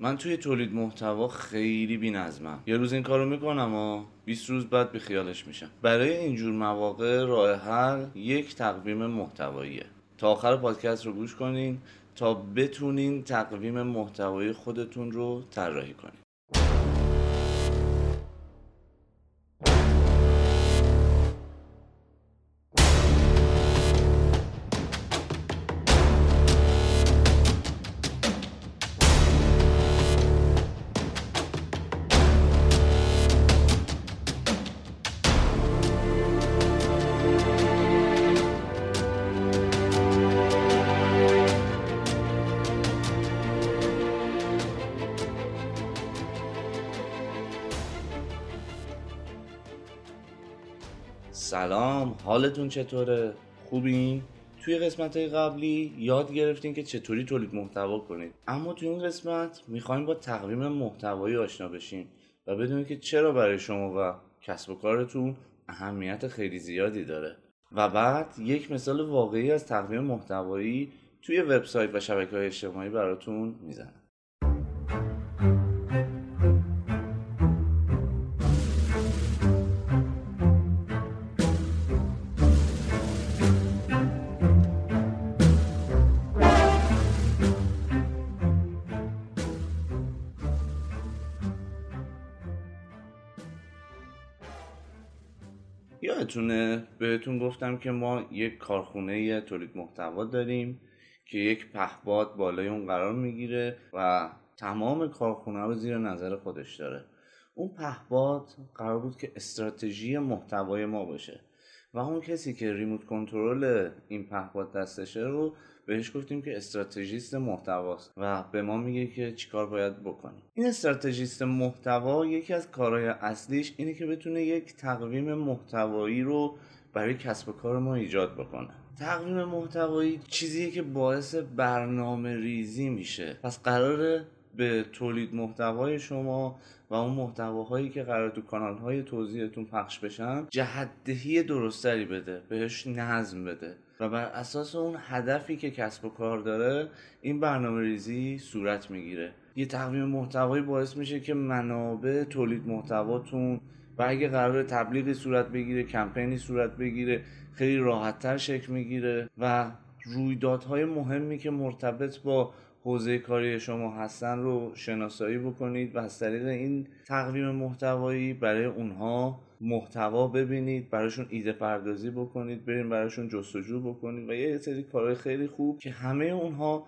من توی تولید محتوا خیلی بی‌نظمم یه روز این کارو می‌کنم و 20 روز بعد به خیالش میشم. برای اینجور مواقع راه حل یک تقویم محتواییه. تا آخر پادکست رو گوش کنین تا بتونین تقویم محتوایی خودتون رو طراحی کنین. سلام حالتون چطوره؟ خوبین؟ توی قسمت های قبلی یاد گرفتین که چطوری تولید محتوا کنید اما توی این قسمت می‌خوایم با تقویم محتوایی آشنا بشیم و بدونید که چرا برای شما و کسب و کارتون اهمیت خیلی زیادی داره و بعد یک مثال واقعی از تقویم محتوایی توی وبسایت و شبکه های اجتماعی براتون می‌زنم یادتونه بهتون گفتم که ما یک کارخونه تولید محتوا داریم که یک پهباد بالای اون قرار می‌گیره و تمام کارخونه رو زیر نظر خودش داره. اون پهباد قرار بود که استراتژی محتوای ما باشه. و اون کسی که ریموت کنترل این پهپاد دستشه رو بهش گفتیم که استراتژیست محتواست و به ما میگه که چیکار باید بکنیم. این استراتژیست محتوا یکی از کارهای اصلیش اینه که بتونه یک تقویم محتوایی رو برای کسب و کار ما ایجاد بکنه. تقویم محتوایی چیزیه که باعث برنامه ریزی میشه. پس قراره به تولید محتوای شما و اون محتواهایی که قرار تو کانال های توضیحتون پخش بشن جهدهی درستری بده بهش نظم بده. و بر اساس اون هدفی که کسب و کار داره این برنامه ریزی صورت می‌گیره. یه تقویم محتوایی باعث میشه که منابع تولید محتواتون و اگه قرار تبلیغی صورت بگیره کمپینی صورت بگیره خیلی راحتتر شکل می‌گیره و رویدادهای مهمی که مرتبط با حوزه کاری شما هستن رو شناسایی بکنید و از طریق این تقویم محتوایی برای اونها محتوا ببینید براشون ایده پردازی بکنید برین براشون جستجو بکنید و یه سری کارهای خیلی خوب که همه اونها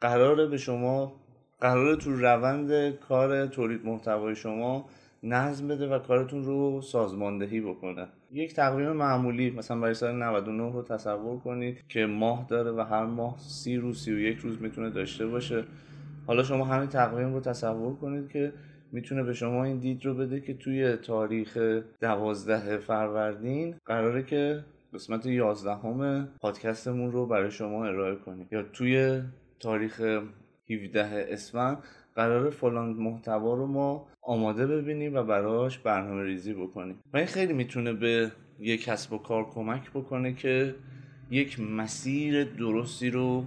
قراره به شما قراره تو روند کار تولید محتوای شما نظم بده و کارتون رو سازماندهی بکنه. یک تقویم معمولی مثلا برای سال 99 رو تصور کنید که ماه داره و هر ماه سی روز سی و یک روز می‌تونه داشته باشه. حالا شما همین تقویم رو تصور کنید که می‌تونه به شما این دید رو بده که توی تاریخ دوازده فروردین قراره که قسمت یازدهم پادکستمون رو برای شما ارائه کنیم یا توی تاریخ 17 اسفند قرار فلان محتوا رو ما آماده ببینیم و براش برنامه ریزی بکنیم. و این خیلی می‌تونه به یک کسب و کار کمک بکنه که یک مسیر درستی رو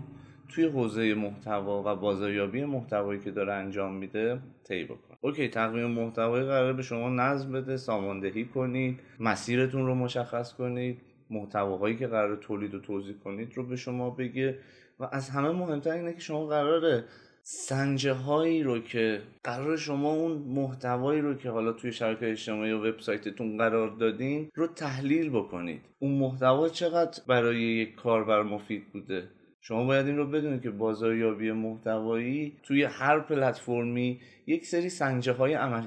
توی حوزه محتوا و بازاریابی محتوایی که داره انجام میده طی بکنه. اوکی تقویم محتوایی قراره به شما نظم بده ساماندهی کنید مسیرتون رو مشخص کنید محتواهایی که قرار تولید و توضیح کنید رو به شما بگه. و از همه مهمتر اینه که شما قراره سنجه هایی رو که قرار شما اون محتوایی رو که حالا توی شبکه اجتماعی و وبسایتتون قرار دادین رو تحلیل بکنید. اون محتوا چقدر برای یک کاربر مفید بوده؟ شما باید این رو بدونید که بازاریابی محتوایی توی هر پلتفرمی یک سری سنجه های عمل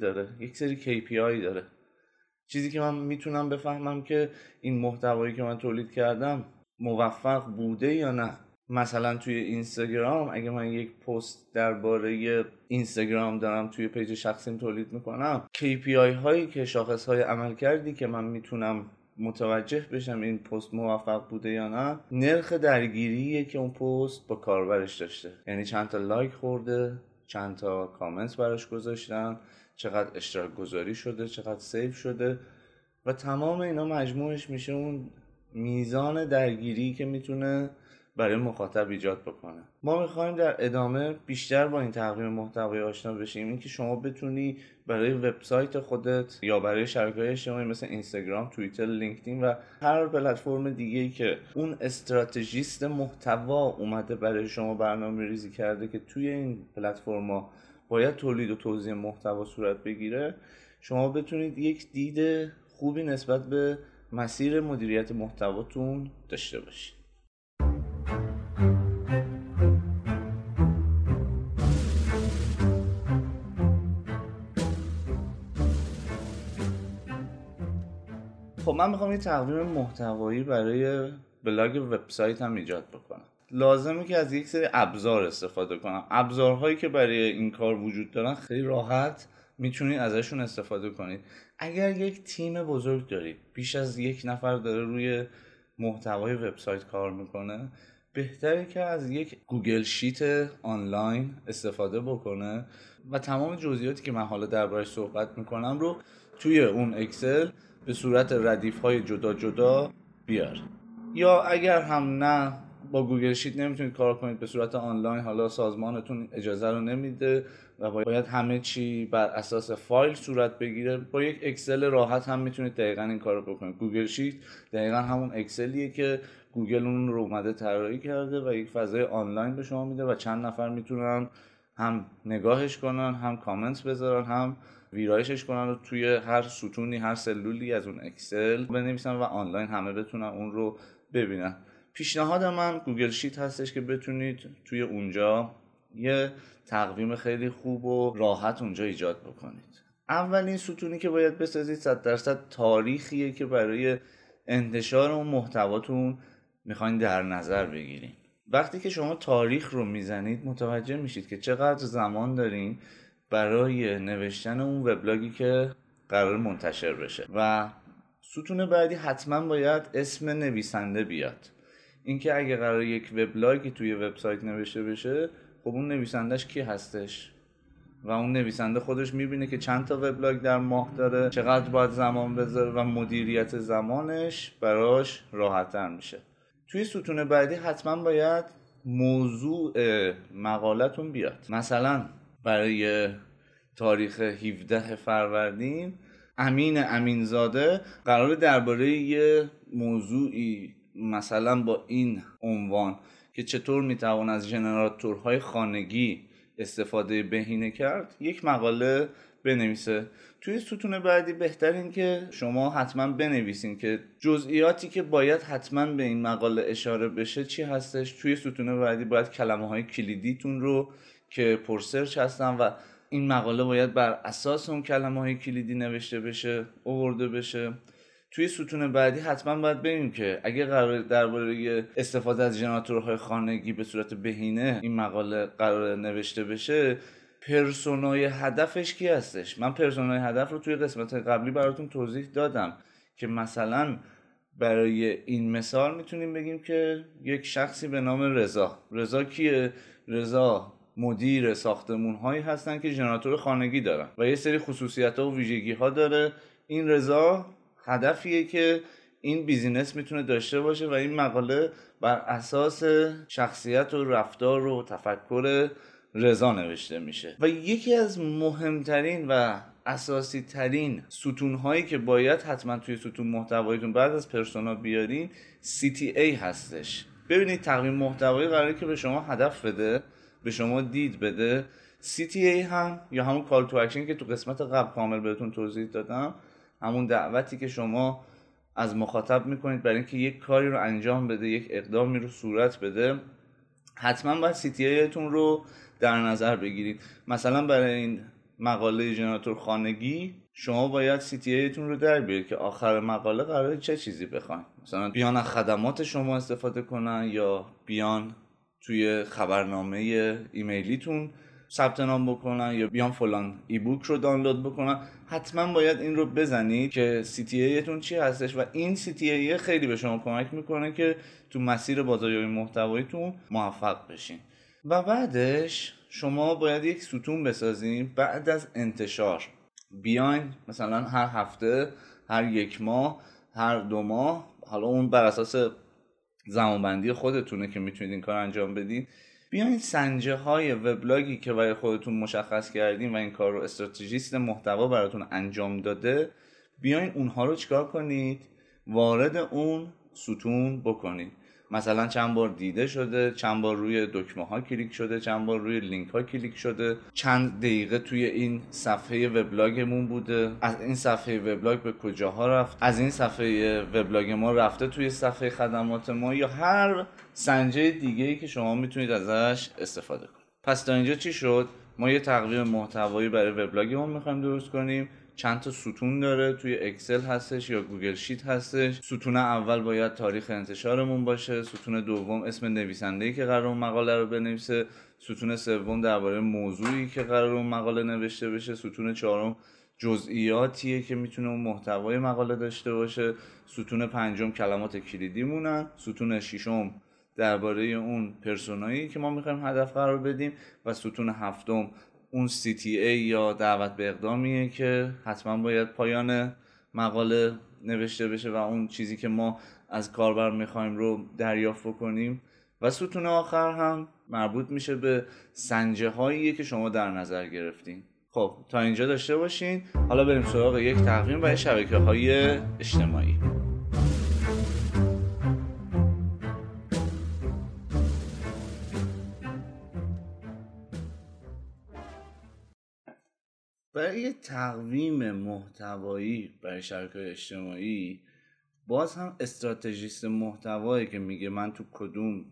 داره یک سری KPI داره. چیزی که من می‌تونم بفهمم که این محتوایی که من تولید کردم موفق بوده یا نه؟ مثلا توی اینستاگرام اگه من یک پست درباره اینستاگرام دارم توی page شخصیم تولید می‌کنم KPI هایی که شاخص های عملکردی که من می‌تونم متوجه بشم این پست موفق بوده یا نه نرخ درگیریه که اون پست با کاربرش داشته. یعنی چند تا لایک خورده چند تا کامنت براش گذاشتن چقدر اشتراک گذاری شده چقدر سیف شده و تمام اینا مجموعش میشه اون میزان درگیری که می‌تونه برای مخاطب ایجاد بکنه. ما می‌خوایم در ادامه بیشتر با این تقویم محتوای آشنا بشیم. اینکه شما بتونی برای وبسایت خودت یا برای شبکه اجتماعی مثل اینستاگرام، توییتر، لینکدین و هر پلتفرم دیگه که اون استراتژیست محتوا اومده برای شما برنامه ریزی کرده که توی این پلتفرما باید تولید و توزیع محتوا صورت بگیره شما بتونید یک دید خوبی نسبت به مسیر مدیریت محتواتون داشته باشید. من می‌خوام یه تقویم محتوایی برای بلاگ وبسایت هم ایجاد بکنم. لازمه که از یک سری ابزار استفاده کنم. ابزارهایی که برای این کار وجود دارن خیلی راحت می‌تونید ازشون استفاده کنید اگر یک تیم بزرگ دارید بیش از یک نفر داره روی محتوای وبسایت کار می‌کنه بهتره که از یک گوگل شیت آنلاین استفاده بکنه و تمام جزئیاتی که من حالا دربارش صحبت می‌کنم رو توی اون اکسل به صورت ردیف های جدا جدا بیار. یا اگر هم نه با گوگل شیت نمی‌تونید کار کنید به صورت آنلاین حالا سازمانتون اجازه رو نمیده و باید همه چی بر اساس فایل صورت بگیره با یک اکسل راحت هم می‌تونید دقیقا این کار رو بکنید. گوگل شیت دقیقا همون اکسلیه که گوگل اون رو اومده طراحی کرده و یک فضای آنلاین به شما میده و چند نفر می‌تونن هم نگاهش کنن هم کامنت بذارن هم ویرایشش کنن رو توی هر ستونی هر سلولی از اون اکسل بنویسن و آنلاین همه بتونن اون رو ببینن. پیشنهاد من گوگل شیت هستش که بتونید توی اونجا یه تقویم خیلی خوب و راحت اونجا ایجاد بکنید. اولین ستونی که باید بسازید صد درصد تاریخیه که برای انتشار اون محتواتون می‌خواین در نظر بگیریم وقتی که شما تاریخ رو می‌زنید متوجه میشید که چقدر زمان دارین برای نوشتن اون وبلاگی که قرار منتشر بشه. و ستون بعدی حتما باید اسم نویسنده بیاد. اینکه اگه قرار یک وبلاگی توی وبسایت نوشته بشه خب اون نویسندش کی هستش؟ و اون نویسنده خودش می‌بینه که چند تا وبلاگ در ماه داره چقدر باید زمان بذاره و مدیریت زمانش براش راحتتر میشه. توی ستون بعدی حتما باید موضوع مقالتون بیاد. مثلا برای تاریخ 17 فروردین امین امینزاده قرار درباره یه موضوعی مثلا با این عنوان که چطور می‌توان از ژنراتورهای خانگی استفاده بهینه کرد یک مقاله بنویسه. توی ستون بعدی بهترین که شما حتما بنویسین که جزئیاتی که باید حتما به این مقاله اشاره بشه چی هستش. توی ستون بعدی باید کلمه های کلیدیتون رو که پرسرچ هستن و این مقاله باید بر اساس اون کلمه های کلیدی نوشته بشه اوورده بشه. توی ستون بعدی حتما باید ببینیم که اگه قرار درباره استفاده از ژنراتورهای خانگی به صورت بهینه این مقاله قرار نوشته بشه پرسونای هدفش کی هستش؟ من پرسونای هدف رو توی قسمت قبلی براتون توضیح دادم که مثلا برای این مثال می‌تونیم بگیم که یک شخصی به نام رضا. رضا کیه؟ رضا مدیر ساختمون هایی هستن که ژنراتور خانگی دارن و یه سری خصوصیت ها و ویژگی ها داره. این رضا هدفیه که این business می‌تونه داشته باشه و این مقاله بر اساس شخصیت و رفتار و تفکر رضا نوشته میشه. و یکی از مهمترین و اساسی ترین ستون هایی که باید حتما توی ستون محتواییتون بعد از persona بیارین CTA هستش. ببینید تقویم محتوایی قراره که به شما هدف بده به شما دید بده. CTA هم یا همون call to action که تو قسمت قبل کامل بهتون توضیح دادم همون دعوتی که شما از مخاطب می‌کنید برای اینکه یک کاری رو انجام بده یک اقدامی رو صورت بده حتما باید CTA تون رو در نظر بگیرید. مثلا برای این مقاله جنراتور خانگی شما باید CTA تون رو در بیارید که آخر مقاله قرار چه چیزی بخواین. مثلا بیان خدمات شما استفاده کنن یا بیان توی خبرنامه ایمیلیتون ثبت نام بکنن یا بیان فلان ای بوک رو دانلود بکنن. حتما باید این رو بزنید که سی تی تون چی هستش و این سی تی خیلی به شما کمک می‌کنه که تو مسیر بازاریابی محتواییتون موفق بشین. و بعدش شما باید یک ستون بسازیم بعد از انتشار. بیاین مثلا هر هفته هر یک ماه هر دو ماه. حالا اون بر اساس زمانبندی خودتونه که می‌تونید این کار انجام بدین. بیاین سنجه های وبلاگی که برای خودتون مشخص کردین و این کار رو استراتژیست محتوا براتون انجام داده بیاین اونها رو چیکار کنید؟ وارد اون ستون بکنید. مثلا چند بار دیده شده چند بار روی دکمه ها کلیک شده چند بار روی لینک ها کلیک شده. چند دقیقه توی این صفحه وبلاگمون بوده. از این صفحه وبلاگ به کجاها رفت؟ از این صفحه وبلاگ ما رفته توی صفحه خدمات ما یا هر سنجه دیگه ای که شما می‌تونید ازش استفاده کنید. پس تا اینجا چی شد؟ ما یه تقویم محتوایی برای وبلاگمون می‌خوایم درست کنیم. چند تا ستون داره توی اکسل هستش یا گوگل شیت هستش. ستون اول باید تاریخ انتشارمون باشه. ستون دوم اسم نویسنده که قرار اون مقاله رو بنویسه. ستون سوم درباره موضوعی که قرار اون مقاله نوشته بشه. ستون چهارم جزئیاتیه که می‌تونه اون محتوای مقاله داشته باشه. ستون پنجم کلمات کلیدی مونن ستون ششم درباره اون پرسونایی که ما می‌خوایم هدف قرار بدیم. و ستون هفتم اون CTA یا دعوت به اقدامیه که حتما باید پایان مقاله نوشته بشه و اون چیزی که ما از کاربر می‌خوایم رو دریافت بکنیم. و ستون آخر هم مربوط میشه به سنجه هایی که شما در نظر گرفتین. خب تا اینجا داشته باشین. حالا بریم سراغ یک تقویم برای شبکه های اجتماعی. برای تقویم محتوایی برای شبکه اجتماعی باز هم استراتژیست محتوایی که میگه من تو کدوم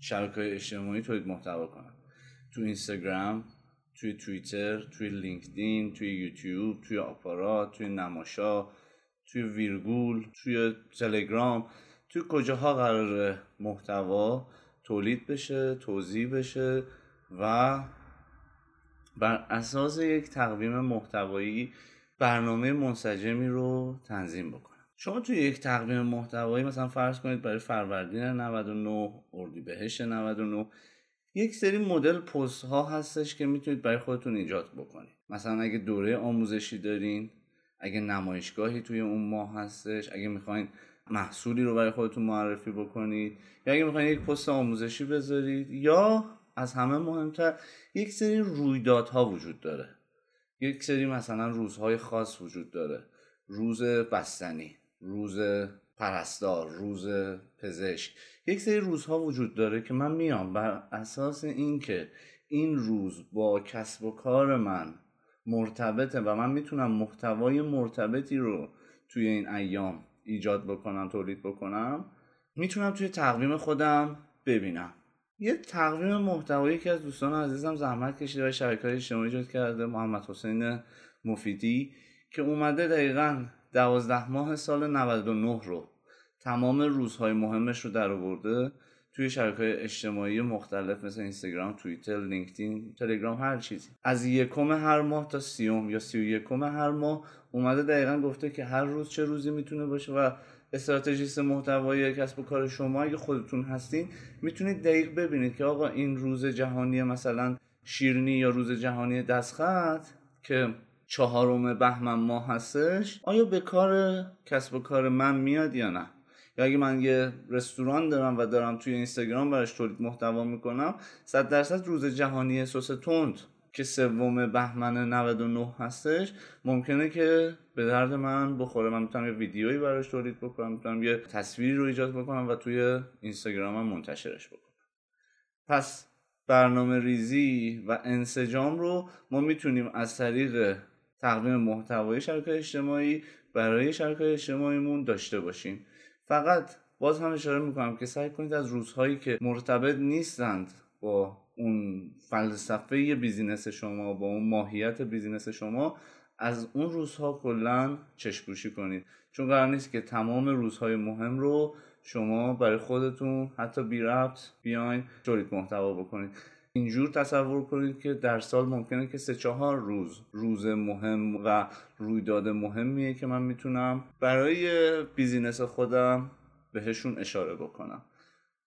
شبکه اجتماعی تولید محتوا کنم؟ تو اینستاگرام توی توییتر توی لینکدین توی یوتیوب توی آپارات توی نماشا توی ویرگول توی تلگرام توی کجاها قرار محتوا تولید بشه توضیح بشه و بر اساس یک تقویم محتوایی برنامه منسجمی رو تنظیم بکنم. شما توی یک تقویم محتوایی مثلا فرض کنید برای فروردین 99 اردیبهشت 99 یک سری مدل پست ها هستش که می‌تونید برای خودتون ایجاد بکنید. مثلا اگه دوره آموزشی دارین اگه نمایشگاهی توی اون ماه هستش اگه می‌خواین محصولی رو برای خودتون معرفی بکنید یا اگه می‌خواین یک پست آموزشی بذارید یا از همه مهمتر یک سری رویدادها وجود داره. یک سری مثلا روزهای خاص وجود داره. روز بستنی روز پرستار روز پزشک. یک سری روزها وجود داره که من میام بر اساس اینکه این روز با کسب و کار من مرتبطه و من می‌تونم محتوای مرتبطی رو توی این ایام ایجاد بکنم تولید بکنم می‌تونم توی تقویم خودم ببینم. یه تقویم محتوایی که از دوستان عزیزم زحمت کشیده و شبکه های اجتماعی ایجاد کرده محمد حسین مفیدی که اومده دقیقا دوازده ماه سال 99 رو تمام روزهای مهمش رو در آورده توی شبکه اجتماعی مختلف مثل اینستاگرام، توییتر، لینکدین، تلگرام هر چیزی. از یکم هر ماه تا سیوم یا سی و یکم هر ماه اومده دقیقا گفته که هر روز چه روزی می‌تونه باشه و استراتژیست محتوایی کسب و کار شما اگه خودتون هستین می‌تونید دقیق ببینید که آقا این روز جهانی مثلا شیرنی یا روز جهانی دستخط که چهارم بهمن ماه هستش آیا به کار کسب و کار من میاد یا نه؟ یا اگه من یه رستوران دارم و دارم توی اینستاگرام براش تولید محتوا می‌کنم صد درصد روز جهانی سس تند که سوم بهمن 99 هستش. ممکنه که به درد من بخوره. من می‌تونم یه ویدیویی براش تولید بکنم. می‌تونم یه تصویری رو ایجاد بکنم و توی اینستاگرامم منتشرش بکنم. پس برنامه ریزی و انسجام رو ما می‌تونیم از طریق تقویم محتوای شبکه اجتماعی برای شبکه اجتماعیمون داشته باشیم. فقط باز هم اشاره می‌کنم که سعی کنید از روزهایی که مرتبط نیستند با اون فلسفه business شما با اون ماهیت business شما از اون روزها کلا چشپوشی کنید. چون قرار نیست که تمام روزهای مهم رو شما برای خودتون حتی بی ربط بیاین تولید محتوا بکنید. اینجور تصور کنید که در سال ممکنه که سه چهار روز روز مهم و رویداد مهمیه که من می‌تونم برای business خودم بهشون اشاره بکنم.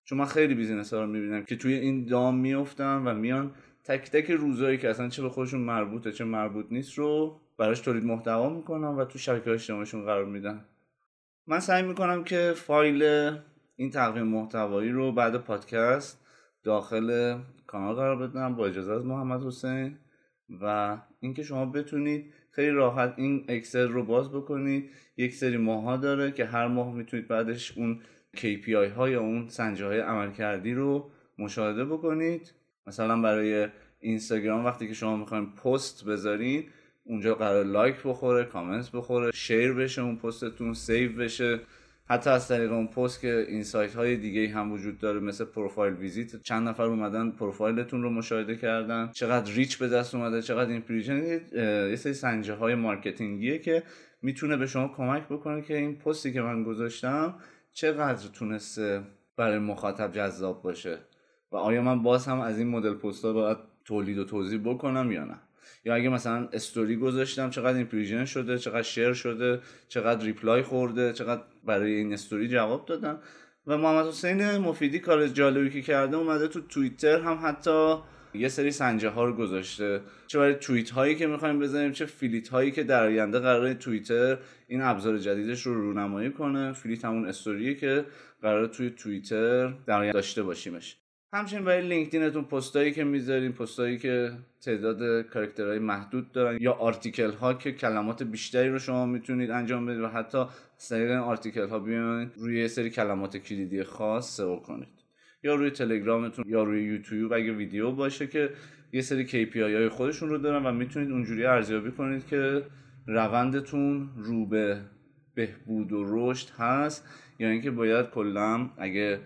چون من خیلی business ها رو می‌بینم که توی این دام میفتن و میان تک تک روزایی که اصلا چه به خودشون مربوطه چه مربوط نیست رو براش تولید محتوا می‌کنن و تو شبکه اجتماعیشون قرار میدن. من سعی می‌کنم که فایل این تقویم محتوایی رو بعد پادکست داخل کانال قرار بدم با اجازه از محمد حسین و اینکه شما بتونید خیلی راحت این اکسل رو باز بکنید. یک سری ماها داره که هر ماه می‌تونید بعدش اون KPI ها یا اون سنجه های عمل کردی رو مشاهده بکنید. مثلا برای اینستاگرام وقتی که شما می‌خواین پست بذارین اونجا قرار لایک بخوره کامنت بخوره share بشه اون پستتون save بشه. حتی از طریق اون پست که insight های دیگه هم وجود داره مثل profile visit چند نفر اومدن پروفایلتون رو مشاهده کردن. چقدر reach به دست اومده چقدر impression یه سری سنجه های marketing یه که می‌تونه به شما کمک بکنه که این پستی که من گذاشتم چقدر تونسته برای مخاطب جذاب باشه؟ و آیا من باز هم از این مدل پست ها باید تولید و توزیع بکنم یا نه؟ یا اگه مثلا استوری گذاشتم چقدر impression شده چقدر share شده چقدر reply خورده چقدر برای این استوری جواب دادن؟ و محمد حسین مفیدی کار جالبی که کرده اومده تو توییتر هم حتی یه سری سنجه ها رو گذاشته. چه برای توییت هایی که می‌خوایم بزنیم چه fleet هایی که در آینده قرار توییتر این ابزار جدیدش رو رونمایی کنه. fleet همون استوریه که قرار توی توییتر در آینده داشته باشیمش. همچنین برای لینکدینتون پستایی که می‌ذارین پستایی که تعداد کارکترهای محدود دارن یا article ها که کلمات بیشتری رو شما می‌تونید انجام بدید و حتی این article ها رو یه سری کلمات کلیدی خاص SEO کنید. یا روی تلگرامتون یا روی یوتیوب اگه ویدیو باشه که یه سری KPI های خودشون رو دارن و می‌تونید اونجوری ارزیابی کنید که روندتون رو به بهبود و رشد هست. یا اینکه باید کلا اگه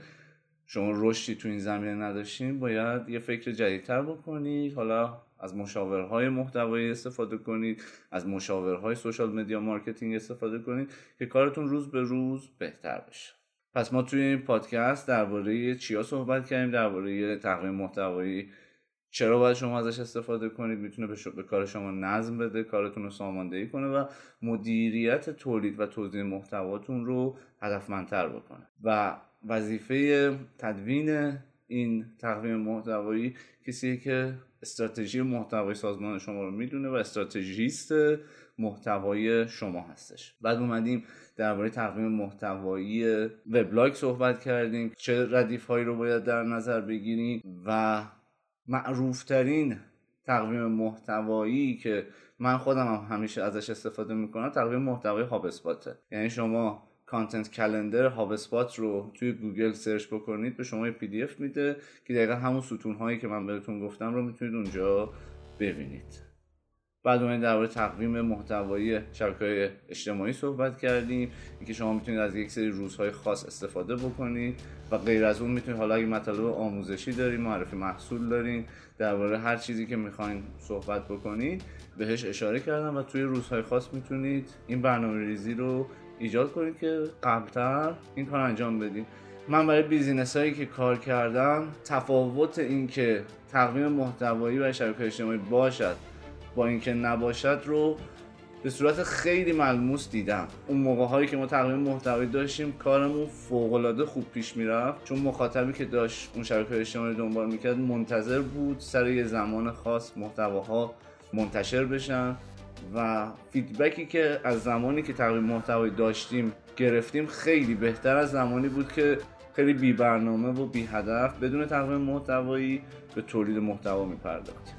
شما رشدی تو این زمینه نداشتین باید یه فکر جدیدتر بکنید. حالا از مشاورهای محتوایی استفاده کنید از مشاورهای social media marketing استفاده کنید که کارتون روز به روز بهتر بشه. پس ما توی این پادکست درباره چیا صحبت کردیم درباره تقویم محتوایی. چرا باید شما ازش استفاده کنید؟ می‌تونه به, به کار شما نظم بده کارتون رو ساماندهی کنه و مدیریت تولید و توزیع محتواتون رو هدفمندتر بکنه. و وظیفه تدوین این تقویم محتوایی کسی که استراتژی محتوای سازمان شما رو می‌دونه و استراتژیست محتوای شما هستش. بعد اومدیم درباره تقویم محتوایی وبلاگ صحبت کردیم چه ردیف هایی رو باید در نظر بگیریم و معروفترین تقویم محتوایی که من خودم هم همیشه ازش استفاده می‌کنم تقویم محتوای hub یعنی شما content calendar hub رو توی گوگل سرچ بکنید به شما یه PDF میده که دقیقا همون ستون هایی که من بهتون گفتم رو می‌تونید اونجا ببینید. بعد اومدیم درباره تقویم محتوایی شبکه اجتماعی صحبت کردیم اینکه شما می‌تونید از یک سری روزهای خاص استفاده بکنید و غیر از اون می‌تونید حالا اگه مطالب آموزشی دارین معرفی محصول دارین درباره هر چیزی که می‌خواین صحبت بکنید بهش اشاره کردم و توی روزهای خاص می‌تونید این برنامه ریزی رو ایجاد کنید که قبلتر این کار انجام بدید. من برای بیزینس هایی که کار کردم تفاوت این که تقویم محتوایی و شبکه اجتماعی باشد با اینکه نباشد رو به صورت خیلی ملموس دیدم. اون موقع هایی که ما تقویم محتوایی داشتیم کارمون فوق العاده خوب پیش می‌رفت. چون مخاطبی که داشت اون شبکه اجتماعی دنبال می‌کرد منتظر بود سر یه زمان خاص محتواها منتشر بشن و فیدبکی که از زمانی که تقویم محتوایی داشتیم گرفتیم خیلی بهتر از زمانی بود که خیلی بی برنامه و بی هدف بدون تقویم محتوایی به تولید محتوا میپرداختیم.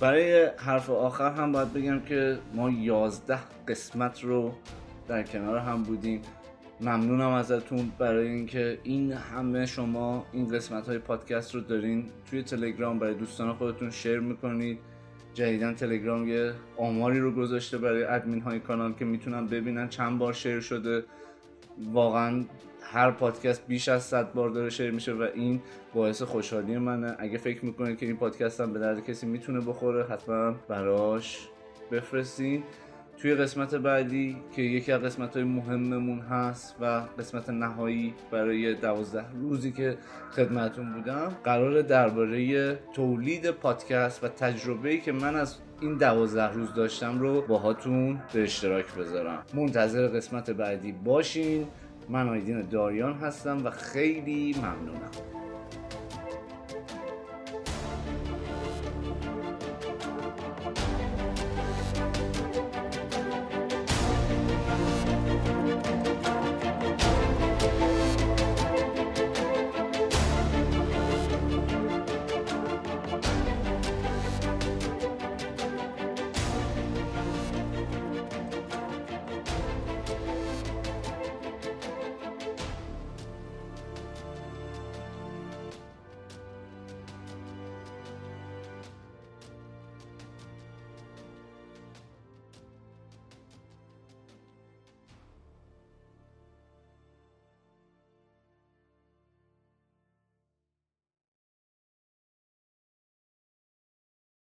برای حرف آخر هم باید بگم که ما 11 قسمت رو در کنار هم بودیم. ممنونم ازتون برای اینکه این همه شما این قسمت های پادکست رو دارین توی تلگرام برای دوستان خودتون شیر می‌کنید. جدیدا تلگرام یه آماری رو گذاشته برای ادمین های کانال که می‌تونن ببینن چند بار شیر شده. واقعا هر پادکست بیش از 100 بار داره شیر میشه و این باعث خوشحالی منه. اگه فکر می‌کنید که این پادکست هم به درد کسی می‌تونه بخوره حتما براش بفرستین. توی قسمت بعدی که یکی از قسمت های مهممون هست و قسمت نهایی برای دوازده روزی که خدمتون بودم قرار درباره تولید پادکست و تجربه که من از این دوازده روز داشتم رو باهاتون به اشتراک بذارم. منتظر قسمت بعدی باشین. من آیدین داریان هستم و خیلی ممنونم.